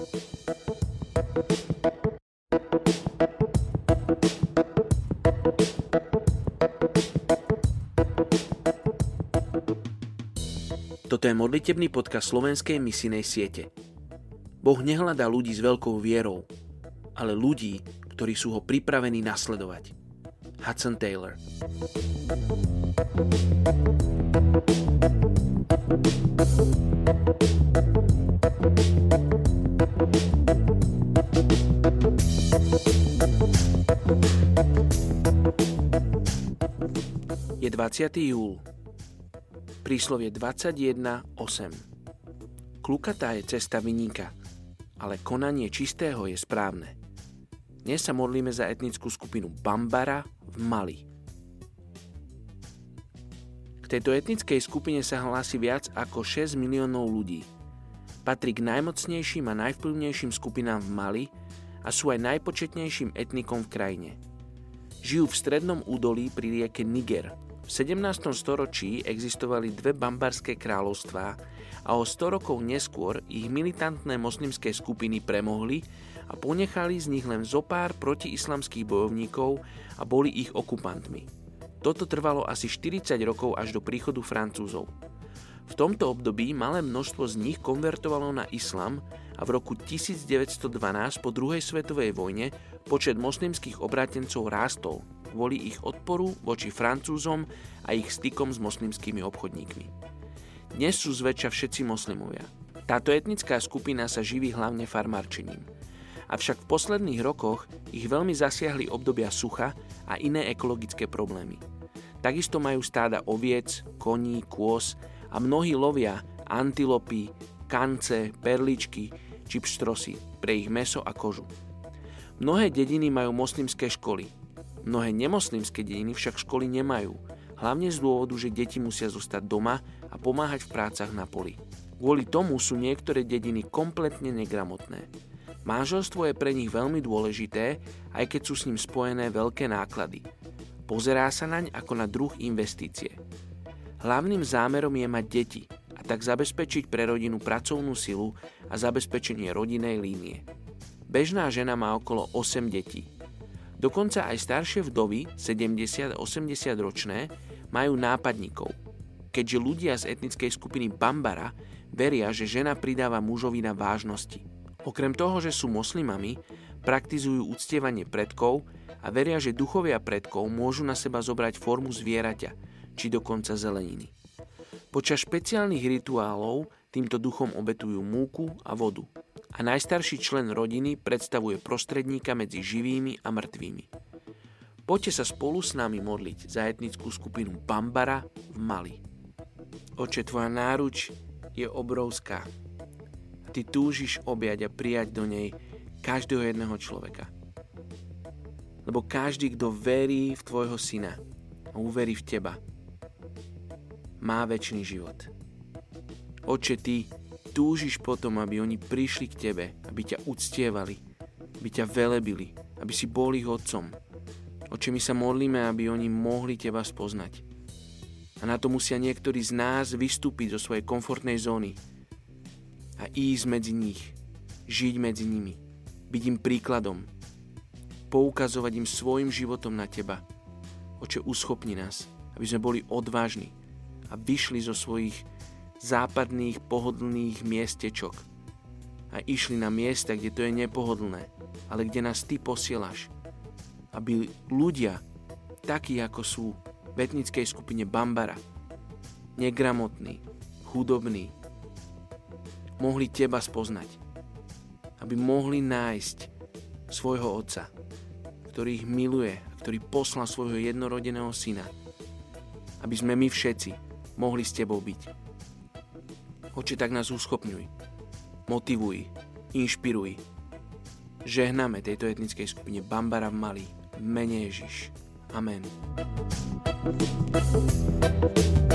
Toto je modlitebný podcast slovenskej misinej siete. Boh nehľadá ľudí s veľkou vierou, ale ľudí, ktorí sú ho pripravení nasledovať. Hudson Taylor Je 20. júl Príslovie 21.8 Klukatá je cesta vyníka, ale konanie čistého je správne. Dnes sa modlíme za etnickú skupinu Bambara v Mali. K tejto etnickej skupine sa hlási viac ako 6 miliónov ľudí. Patrí k najmocnejším a najvplyvnejším skupinám v Mali a sú aj najpočetnejším etnikom v krajine. Žijú v strednom údolí pri rieke Niger – v 17. storočí existovali dve bambarské kráľovstvá a o 100 rokov neskôr ich militantné moslimské skupiny premohli a ponechali z nich len zo pár protiislamských bojovníkov a boli ich okupantmi. Toto trvalo asi 40 rokov až do príchodu Francúzov. V tomto období malé množstvo z nich konvertovalo na islam a v roku 1912 po druhej svetovej vojne počet moslimských obrátencov rástol kvôli ich odporu voči Francúzom a ich stykom s moslimskými obchodníkmi. Dnes sú zväčša všetci moslimovia. Táto etnická skupina sa živí hlavne farmárčením. Avšak v posledných rokoch ich veľmi zasiahli obdobia sucha a iné ekologické problémy. Takisto majú stáda oviec, koní, kôz a mnohí lovia antilopy, kance, perličky či pštrosy pre ich meso a kožu. Mnohé dediny majú moslimské školy. Mnohé nemoslimské dediny však školy nemajú, hlavne z dôvodu, že deti musia zostať doma a pomáhať v prácach na poli. Kvôli tomu sú niektoré dediny kompletne negramotné. Manželstvo je pre nich veľmi dôležité, aj keď sú s ním spojené veľké náklady. Pozerá sa naň ako na druh investície. Hlavným zámerom je mať deti a tak zabezpečiť pre rodinu pracovnú silu a zabezpečenie rodinej línie. Bežná žena má okolo 8 detí. Dokonca aj staršie vdovy, 70 80 ročné, majú nápadníkov. Keďže ľudia z etnickej skupiny Bambara veria, že žena pridáva mužovi na vážnosti. Okrem toho, že sú moslimami, praktizujú uctievanie predkov a veria, že duchovia predkov môžu na seba zobrať formu zvieraťa – či dokonca zeleniny. Počas špeciálnych rituálov týmto duchom obetujú múku a vodu a najstarší člen rodiny predstavuje prostredníka medzi živými a mŕtvými. Poďte sa spolu s nami modliť za etnickú skupinu Bambara v Mali. Oče, tvoja náruč je obrovská. A ty túžiš objať a prijať do nej každého jedného človeka. Lebo každý, kto verí v tvojho syna a uverí v teba, má väčší život. Oče, ty túžiš potom, aby oni prišli k tebe, aby ťa uctievali, aby ťa velebili, aby si bol ich otcom. Oče, my sa modlíme, aby oni mohli teba spoznať. A na to musia niektorí z nás vystúpiť zo svojej komfortnej zóny a ísť medzi nich, žiť medzi nimi, byť im príkladom, poukazovať im svojim životom na teba. Oče, uschopni nás, aby sme boli odvážni, a vyšli zo svojich západných pohodlných miestečok a išli na miesta, kde to je nepohodlné, ale kde nás Ty posielaš. Aby ľudia, takí ako sú v etnickej skupine Bambara, negramotní, chudobní, mohli Teba spoznať. Aby mohli nájsť svojho Otca, ktorý ich miluje a ktorý poslal svojho jednorodeného syna. Aby sme my všetci mohli s tebou byť. Oči tak nás uschopňuj, motivuj, inšpiruj. Žehnáme tejto etnickej skupine Bambara v Mali, mene Ježiš. Amen. thank you